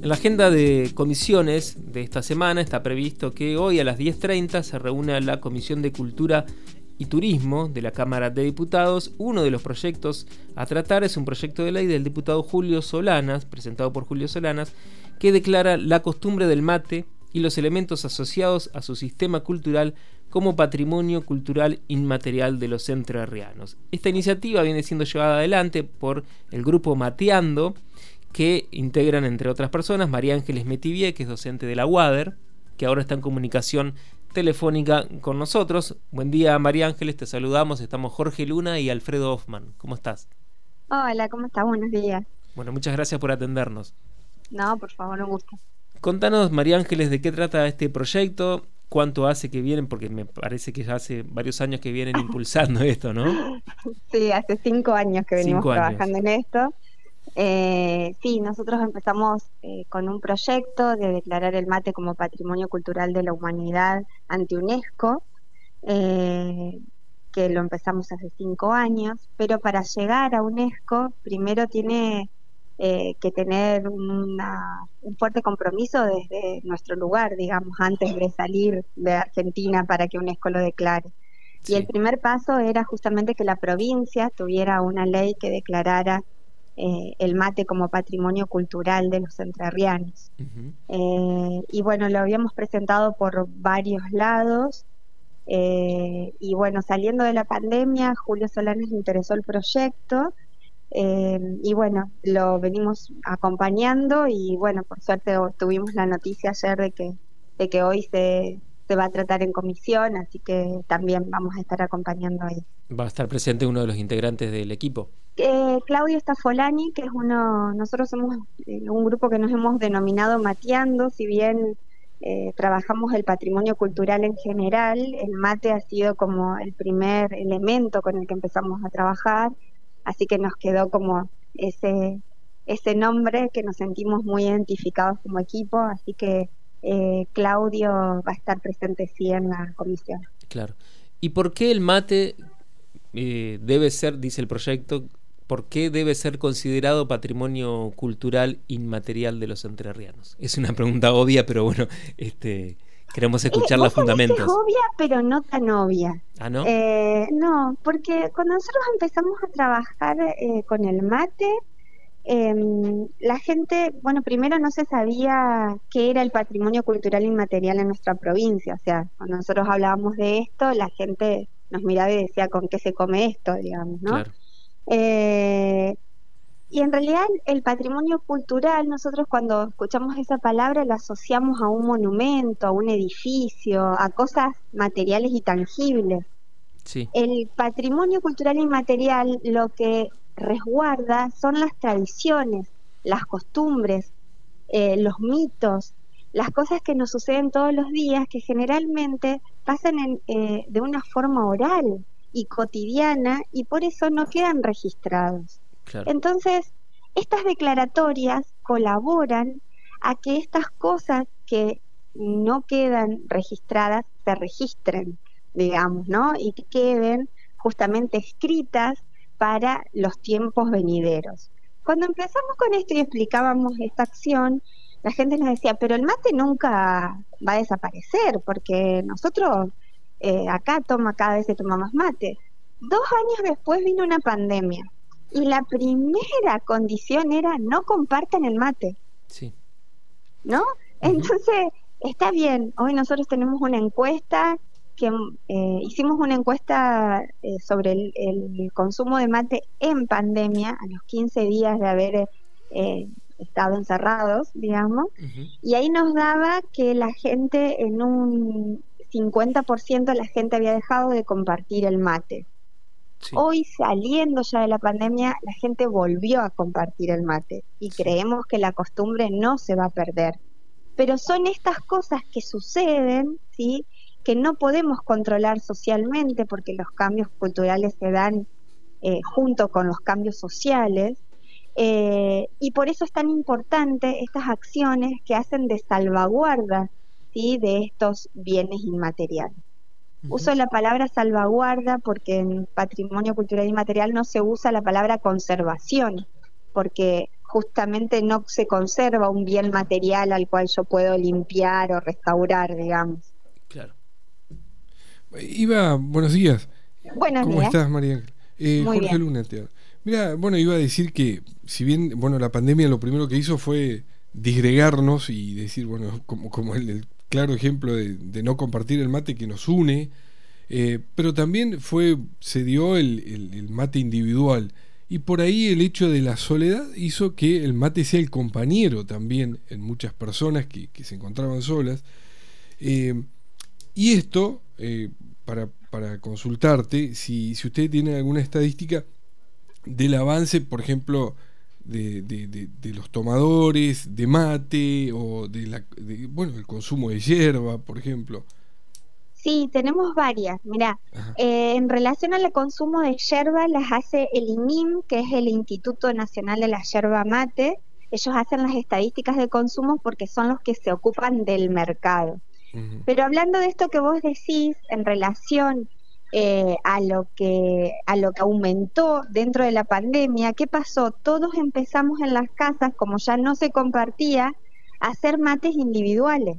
En la agenda de comisiones de esta semana está previsto que hoy a las 10.30 se reúna la Comisión de Cultura y Turismo de la Cámara de Diputados. Uno de los proyectos a tratar es un proyecto de ley del diputado Julio Solanas, presentado por Julio Solanas, que declara la costumbre del mate y los elementos asociados a su sistema cultural como patrimonio cultural inmaterial de los entrerrianos. Esta iniciativa viene siendo llevada adelante por el grupo Mateando, que integran, entre otras personas, María Ángeles Metivie, que es docente de la UADER, que ahora está en comunicación telefónica con nosotros. Buen día, María Ángeles, te saludamos. Estamos Jorge Luna y Alfredo Hoffman. ¿Cómo estás? Hola, ¿cómo estás? Buenos días. Bueno, muchas gracias por atendernos. No, por favor, un gusto. Contanos, María Ángeles, de qué trata este proyecto, cuánto hace que vienen, porque me parece que ya hace varios años que vienen impulsando esto, ¿no? Sí, hace cinco años que venimos trabajando en esto. Eh, sí, nosotros empezamos eh, con un proyecto de declarar el mate como Patrimonio Cultural de la Humanidad ante UNESCO, eh, que lo empezamos hace cinco años, pero para llegar a UNESCO primero tiene eh, que tener un fuerte compromiso desde nuestro lugar, digamos, antes de salir de Argentina para que UNESCO lo declare. Y el primer paso era justamente que la provincia tuviera una ley que declarara eh, el mate como patrimonio cultural de los entrerrianos. Eh, y bueno, lo habíamos presentado por varios lados. y bueno, saliendo de la pandemia, Julio Solanes le interesó el proyecto eh, y bueno, lo venimos acompañando y bueno, por suerte tuvimos la noticia ayer de que, de que hoy se, se va a tratar en comisión, así que también vamos a estar acompañando ahí. ¿Va a estar presente uno de los integrantes del equipo? Eh, Claudio Stafolani, que es uno, nosotros somos eh, un grupo que nos hemos denominado Mateando, si bien eh, trabajamos el patrimonio cultural en general, el mate ha sido como el primer elemento con el que empezamos a trabajar así que nos quedó como ese, ese nombre que nos sentimos muy identificados como equipo, así que eh, Claudio va a estar presente sí en la comisión. Claro. ¿Y por qué el mate debe ser, dice el proyecto, por qué debe ser considerado patrimonio cultural inmaterial de los entrerrianos? Es una pregunta obvia, pero bueno, este Queremos eh, escuchar los fundamentos. Es obvia, pero no tan obvia. ¿Ah, no? Eh, no, porque cuando nosotros empezamos a trabajar eh, con el mate, em, la gente, bueno, primero no se sabía qué era el patrimonio cultural inmaterial en nuestra provincia. O sea, cuando nosotros hablábamos de esto, la gente nos miraba y decía con qué se come esto, digamos, ¿no? Claro. Y en realidad el patrimonio cultural, nosotros cuando escuchamos esa palabra lo asociamos a un monumento, a un edificio, a cosas materiales y tangibles. Sí. El patrimonio cultural inmaterial lo que resguarda son las tradiciones, las costumbres, eh, los mitos, las cosas que nos suceden todos los días que generalmente pasan en, eh, de una forma oral y cotidiana y por eso no quedan registrados. Entonces, estas declaratorias colaboran a que estas cosas que no quedan registradas se registren, digamos, ¿no? Y que queden justamente escritas para los tiempos venideros. Cuando empezamos con esto y explicábamos esta acción, la gente nos decía, pero el mate nunca va a desaparecer, porque nosotros eh, acá toma, cada vez se toma más mate. Dos años después vino una pandemia y la primera condición era no compartan el mate. Sí. ¿No? Entonces, está bien, hoy nosotros tenemos una encuesta que eh, hicimos una encuesta eh, sobre el, consumo de mate en pandemia, a los 15 días de haber eh, estado encerrados, digamos, y ahí nos daba que la gente, en un 50% la gente había dejado de compartir el mate. Hoy, saliendo ya de la pandemia, la gente volvió a compartir el mate y creemos que la costumbre no se va a perder. Pero son estas cosas que suceden, ¿sí? que no podemos controlar socialmente porque los cambios culturales se dan eh, junto con los cambios sociales. Eh, y por eso es tan importante estas acciones que hacen de salvaguarda ¿sí? de estos bienes inmateriales. Uso la palabra salvaguarda porque en patrimonio cultural inmaterial no se usa la palabra conservación, porque justamente no se conserva un bien material al cual yo puedo limpiar o restaurar, digamos. Claro. Iba, buenos días. Buenos ¿Cómo estás, María? Eh, Jorge Luna, Mira, bueno, iba a decir que si bien, bueno, la pandemia lo primero que hizo fue disgregarnos y decir, bueno, como, como el, claro ejemplo de, no compartir el mate que nos une, eh, pero también fue, se dio el, mate individual. Y por ahí el hecho de la soledad hizo que el mate sea el compañero también en muchas personas que, se encontraban solas. Eh, y esto, eh, para, para, consultarte, si, si usted tiene alguna estadística, del avance, por ejemplo, de, de, los tomadores de mate o de, la, bueno, el consumo de hierba, por ejemplo. Sí, tenemos varias. Mira, eh, en relación al consumo de yerba las hace el INIM, que es el Instituto Nacional de la Yerba Mate. Ellos hacen las estadísticas de consumo porque son los que se ocupan del mercado. Pero hablando de esto que vos decís en relación eh, a lo que a lo que aumentó dentro de la pandemia, ¿qué pasó? Todos empezamos en las casas, como ya no se compartía, a hacer mates individuales.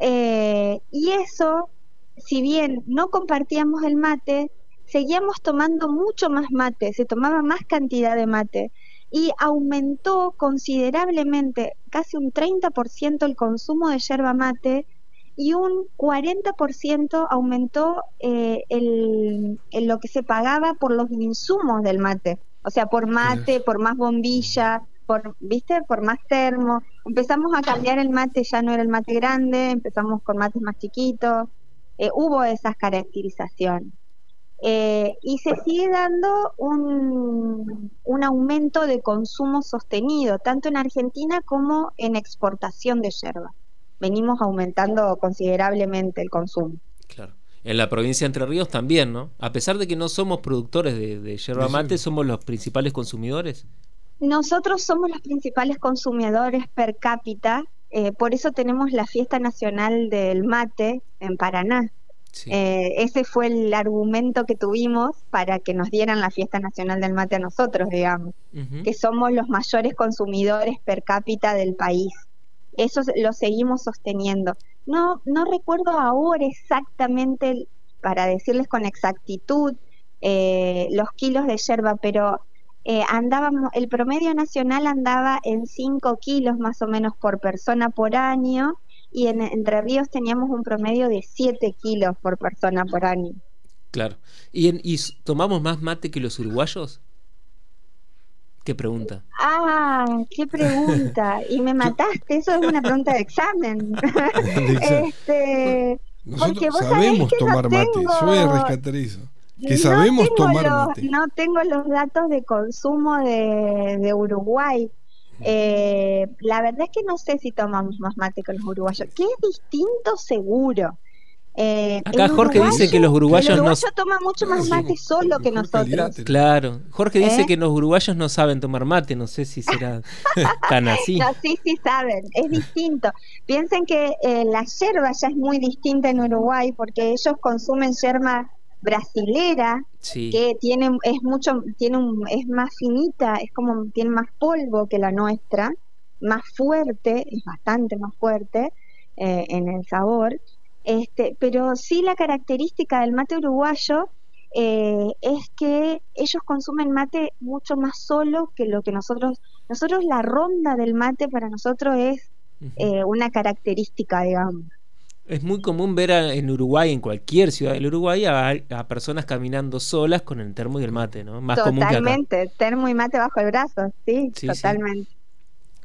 Eh, y eso, si bien no compartíamos el mate, seguíamos tomando mucho más mate, se tomaba más cantidad de mate y aumentó considerablemente, casi un 30% el consumo de yerba mate y un 40% aumentó eh, el, lo que se pagaba por los insumos del mate, o sea, por mate, por más bombilla, por, ¿viste? Por más termo. Empezamos a cambiar el mate, ya no era el mate grande, empezamos con mates más chiquitos. Eh, hubo esas caracterizaciones. Eh, y se sigue dando un, un aumento de consumo sostenido, tanto en Argentina como en exportación de yerba venimos aumentando considerablemente el consumo. Claro. En la provincia de Entre Ríos también, ¿no? A pesar de que no somos productores de, yerba mate, somos los principales consumidores. Nosotros somos los principales consumidores per cápita, eh, por eso tenemos la fiesta nacional del mate en Paraná. Eh, ese fue el argumento que tuvimos para que nos dieran la fiesta nacional del mate a nosotros, digamos, que somos los mayores consumidores per cápita del país eso lo seguimos sosteniendo. No, no recuerdo ahora exactamente, para decirles con exactitud, eh, los kilos de yerba, pero eh, andábamos, el promedio nacional andaba en 5 kilos más o menos por persona por año y en Entre Ríos teníamos un promedio de 7 kilos por persona por año. Claro. ¿Y, en, ¿Y tomamos más mate que los uruguayos? ¿Qué pregunta? Ah, qué pregunta. Y me mataste, eso es una pregunta de examen. este, Nosotros sabemos tomar mate, yo voy a rescatar eso. Que sabemos tomar mate. No tengo los datos de consumo de, Uruguay. Eh, la verdad es que no sé si tomamos más mate que los uruguayos. Que es distinto seguro. Eh, Acá Jorge dice que los uruguayos el uruguayo toma mucho más mate solo que nosotros. Claro, Jorge dice ¿Eh? que los uruguayos no saben tomar mate, no sé si será tan así. sí, sí saben, es distinto. Piensen que eh, la yerba ya es muy distinta en Uruguay porque ellos consumen yerba brasilera que tiene es mucho tiene un, es más finita, es como tiene más polvo que la nuestra, más fuerte, es bastante más fuerte en el sabor este, pero sí la característica del mate uruguayo eh, es que ellos consumen mate mucho más solo que lo que nosotros, nosotros la ronda del mate para nosotros es eh, una característica, digamos. Es muy común ver en Uruguay, en cualquier ciudad del Uruguay, a, personas caminando solas con el termo y el mate, ¿no? Más totalmente, termo y mate bajo el brazo, sí, totalmente.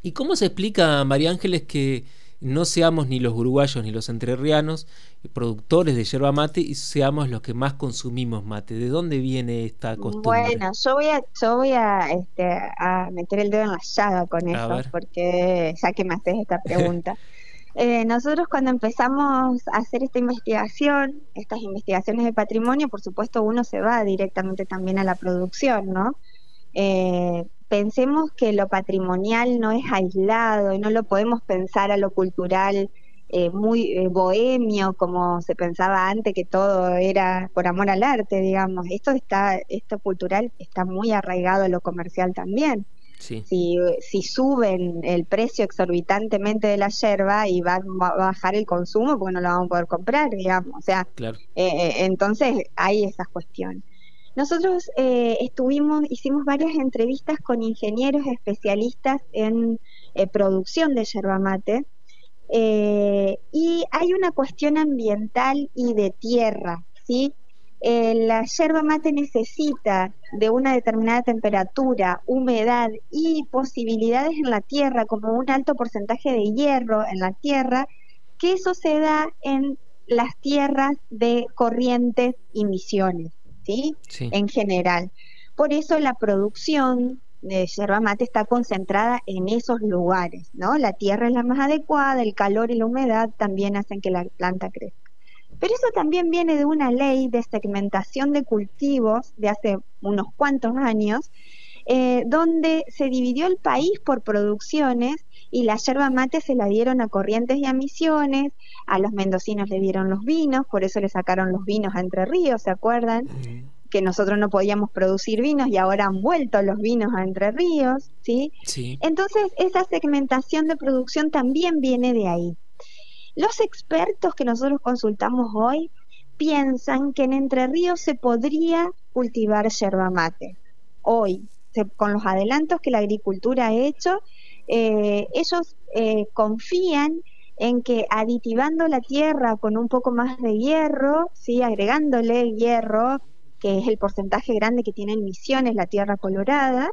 ¿Y cómo se explica, María Ángeles, que no seamos ni los uruguayos ni los entrerrianos productores de yerba mate y seamos los que más consumimos mate. ¿De dónde viene esta costumbre? Bueno, yo voy a, yo voy a, este, a meter el dedo en la llaga con eso, porque ya que me haces esta pregunta. Eh, nosotros cuando empezamos a hacer esta investigación, estas investigaciones de patrimonio, por supuesto uno se va directamente también a la producción, ¿no? Eh, pensemos que lo patrimonial no es aislado y no lo podemos pensar a lo cultural eh, muy eh, bohemio como se pensaba antes que todo era por amor al arte digamos esto está esto cultural está muy arraigado a lo comercial también Si, si suben el precio exorbitantemente de la yerba y va, a bajar el consumo, porque no lo vamos a poder comprar, digamos. O sea, eh, eh, entonces hay esas cuestiones. Nosotros eh, estuvimos, hicimos varias entrevistas con ingenieros especialistas en producción de yerba mate y hay una cuestión ambiental y de tierra, ¿sí? Eh, la yerba mate necesita de una determinada temperatura, humedad y posibilidades en la tierra, como un alto porcentaje de hierro en la tierra, que eso se da en las tierras de corrientes y misiones, ¿sí? En general. Por eso la producción de yerba mate está concentrada en esos lugares, ¿no? La tierra es la más adecuada, el calor y la humedad también hacen que la planta crezca. Pero eso también viene de una ley de segmentación de cultivos de hace unos cuantos años, eh, donde se dividió el país por producciones y la yerba mate se la dieron a Corrientes y a Misiones, a los mendocinos le dieron los vinos, por eso le sacaron los vinos a Entre Ríos, ¿se acuerdan? que nosotros no podíamos producir vinos y ahora han vuelto los vinos a Entre Ríos, ¿sí? sí. Entonces, esa segmentación de producción también viene de ahí. Los expertos que nosotros consultamos hoy piensan que en Entre Ríos se podría cultivar yerba mate. Hoy, con los adelantos que la agricultura ha hecho, eh, ellos eh, confían en que aditivando la tierra con un poco más de hierro, ¿sí? agregándole hierro, que es el porcentaje grande que tienen Misiones, la tierra colorada,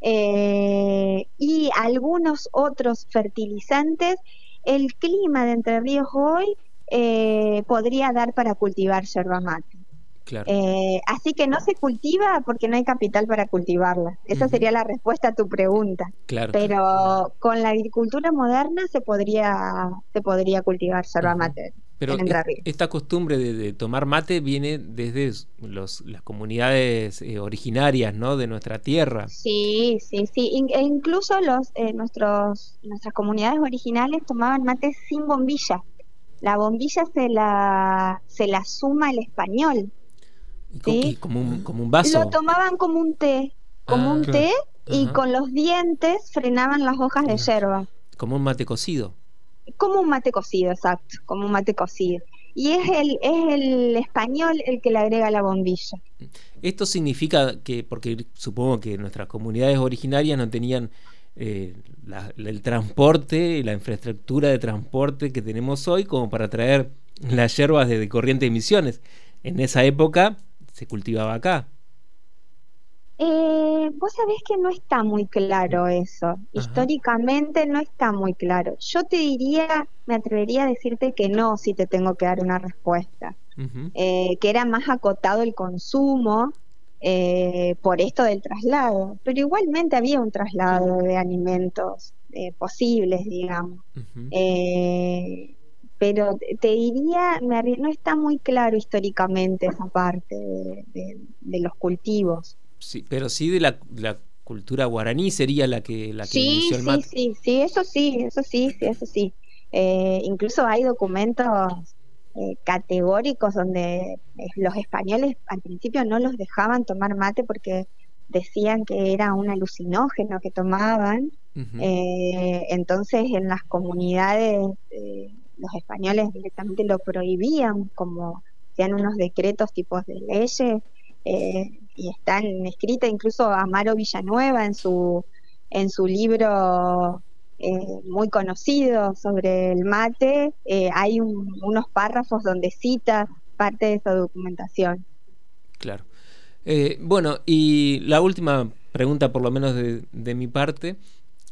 eh, y algunos otros fertilizantes, el clima de Entre Ríos hoy eh, podría dar para cultivar yerba mate. Eh, así que no se cultiva porque no hay capital para cultivarla. Esa sería la respuesta a tu pregunta. Pero con la agricultura moderna se podría se podría cultivar yerba mate. Pero esta costumbre de, tomar mate viene desde las comunidades eh, originarias, ¿no? De nuestra tierra. Sí, sí, sí. e incluso los eh, nuestros nuestras comunidades originales tomaban mate sin bombilla. La bombilla se la se la suma el español. ¿Sí? Como, un, como un vaso. Lo tomaban como un té, como un ah. té y con los dientes frenaban las hojas de yerba. Como un mate cocido. Como un mate cocido, exacto, como un mate cocido. Y es el, es el español el que le agrega la bombilla. Esto significa que, porque supongo que nuestras comunidades originarias no tenían eh, el transporte, la infraestructura de transporte que tenemos hoy como para traer las hierbas de, corriente de emisiones. En esa época se cultivaba acá. Eh, vos sabés que no está muy claro eso. Históricamente no está muy claro. Yo te diría, me atrevería a decirte que no, si te tengo que dar una respuesta. Eh, que era más acotado el consumo eh, por esto del traslado. Pero igualmente había un traslado de alimentos eh, posibles, digamos. Pero te diría, no está muy claro históricamente esa parte de los cultivos sí, pero sí de la, cultura guaraní sería la que la que sí, inició el mate. Sí, sí, sí, eso sí, eso sí, sí eso sí. Eh, incluso hay documentos eh, categóricos donde eh, los españoles al principio no los dejaban tomar mate porque decían que era un alucinógeno que tomaban. entonces en las comunidades los españoles directamente lo prohibían como sean unos decretos tipos de leyes y están escritas incluso Amaro Villanueva en su, en su libro eh, muy conocido sobre el mate, eh, hay unos párrafos donde cita parte de esa documentación. Claro. Eh, bueno, y la última pregunta, por lo menos de, de, mi parte,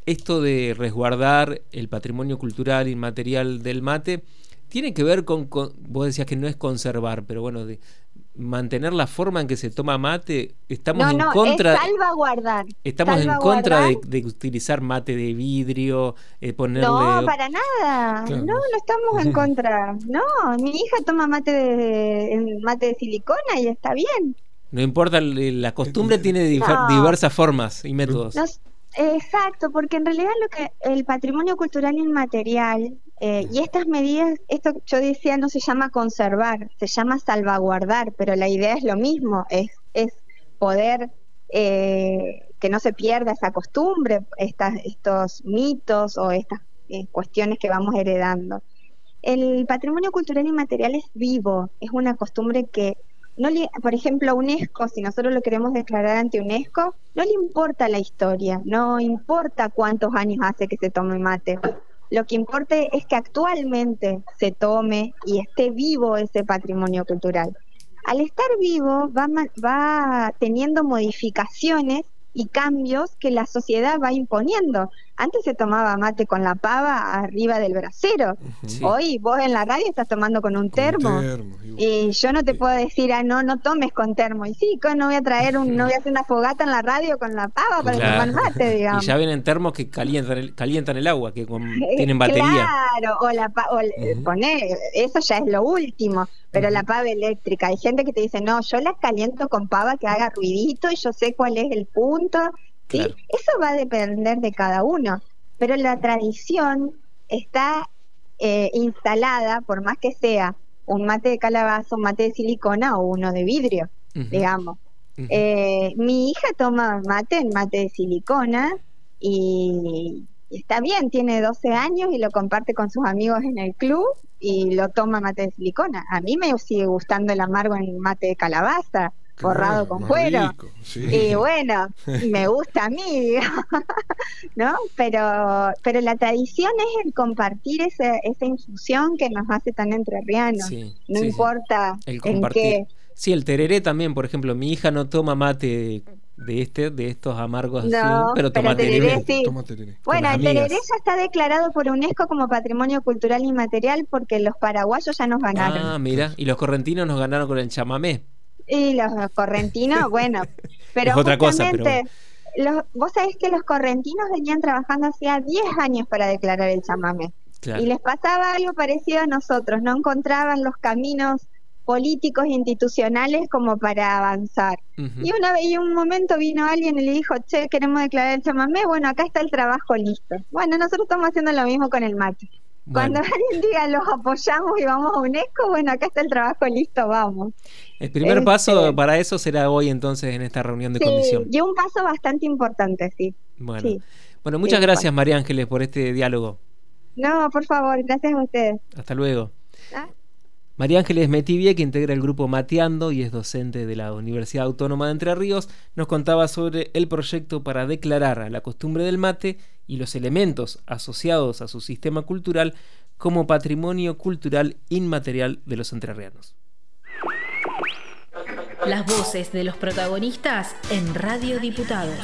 esto de resguardar el patrimonio cultural inmaterial del mate, tiene que ver con, con, vos decías que no es conservar, pero bueno, de, mantener la forma en que se toma mate, estamos en contra. salvaguardar. Estamos en contra de, utilizar mate de vidrio, eh, ponerle. No, para nada. No, no estamos en contra. No, mi hija toma mate de, mate de silicona y está bien. No importa, la costumbre tiene diversas formas y métodos. Exacto, porque en realidad lo que el patrimonio cultural inmaterial eh, y estas medidas, esto yo decía, no se llama conservar, se llama salvaguardar, pero la idea es lo mismo, es, es poder eh, que no se pierda esa costumbre, estas, estos mitos o estas eh, cuestiones que vamos heredando. El patrimonio cultural inmaterial es vivo, es una costumbre que no le, por ejemplo, UNESCO, si nosotros lo queremos declarar ante UNESCO, no le importa la historia, no importa cuántos años hace que se tome mate. Lo que importa es que actualmente se tome y esté vivo ese patrimonio cultural. Al estar vivo va, va teniendo modificaciones y cambios que la sociedad va imponiendo. Antes se tomaba mate con la pava arriba del brasero. Hoy vos en la radio estás tomando con un termo. y yo no te puedo decir, ah, no, no tomes con termo. Y sí, no voy a traer un, no voy a hacer una fogata en la radio con la pava para tomar mate, digamos. Y ya vienen termos que calientan el, calientan el agua, que tienen batería. Claro, o la o, eso ya es lo último. Pero la pava eléctrica, hay gente que te dice, no, yo la caliento con pava que haga ruidito y yo sé cuál es el punto ¿sí? Eso va a depender de cada uno, pero la tradición está eh, instalada, por más que sea un mate de calabaza, un mate de silicona o uno de vidrio, digamos. Eh, mi hija toma mate en mate de silicona y, está bien, tiene 12 años y lo comparte con sus amigos en el club y lo toma mate de silicona. A mí me sigue gustando el amargo en mate de calabaza forrado con cuero. Y bueno, me gusta a mí, ¿no? Pero, pero la tradición es el compartir esa, esa infusión que nos hace tan entrerrianos. no importa el compartir. en qué. Sí, el tereré también, por ejemplo, mi hija no toma mate de este, de estos amargos así, pero toma tereré. Bueno, el tereré ya está declarado por UNESCO como Patrimonio Cultural Inmaterial porque los paraguayos ya nos ganaron. Ah, mira, y los correntinos nos ganaron con el chamamé. Y los correntinos, bueno, pero es otra cosa, Los, vos sabés que los correntinos venían trabajando hacía 10 años para declarar el chamamé. Y les pasaba algo parecido a nosotros, no encontraban los caminos políticos e institucionales como para avanzar. Y una vez y un momento vino alguien y le dijo, che, queremos declarar el chamamé, bueno, acá está el trabajo listo. Bueno, nosotros estamos haciendo lo mismo con el mate. Cuando alguien diga los apoyamos y vamos a UNESCO, bueno, acá está el trabajo listo, vamos. El primer paso este, para eso será hoy entonces en esta reunión de comisión. Y un paso bastante importante, sí. Bueno, bueno muchas gracias María Ángeles por este diálogo. No, por favor, gracias a ustedes. Hasta luego. Ah. María Ángeles Metivie, que integra el grupo Mateando y es docente de la Universidad Autónoma de Entre Ríos, nos contaba sobre el proyecto para declarar la costumbre del mate y los elementos asociados a su sistema cultural como patrimonio cultural inmaterial de los entrerrianos. Las voces de los protagonistas en Radio Diputados.